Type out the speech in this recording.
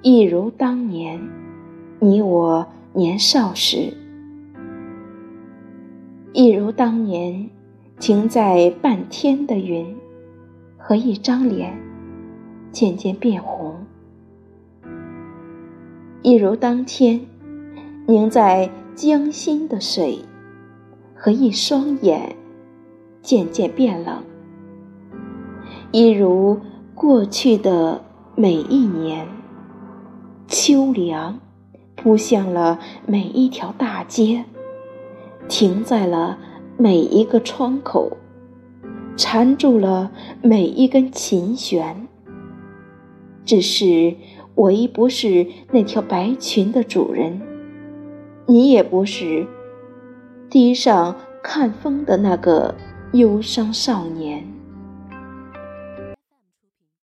一如当年，你我年少时；一如当年，停在半天的云和一张脸渐渐变红；一如当天，凝在江心的水和一双眼渐渐变冷；一如过去的每一年。秋凉，扑向了每一条大街，停在了每一个窗口，缠住了每一根琴弦。只是我已不是那条白裙的主人，你也不是堤上看风的那个忧伤少年。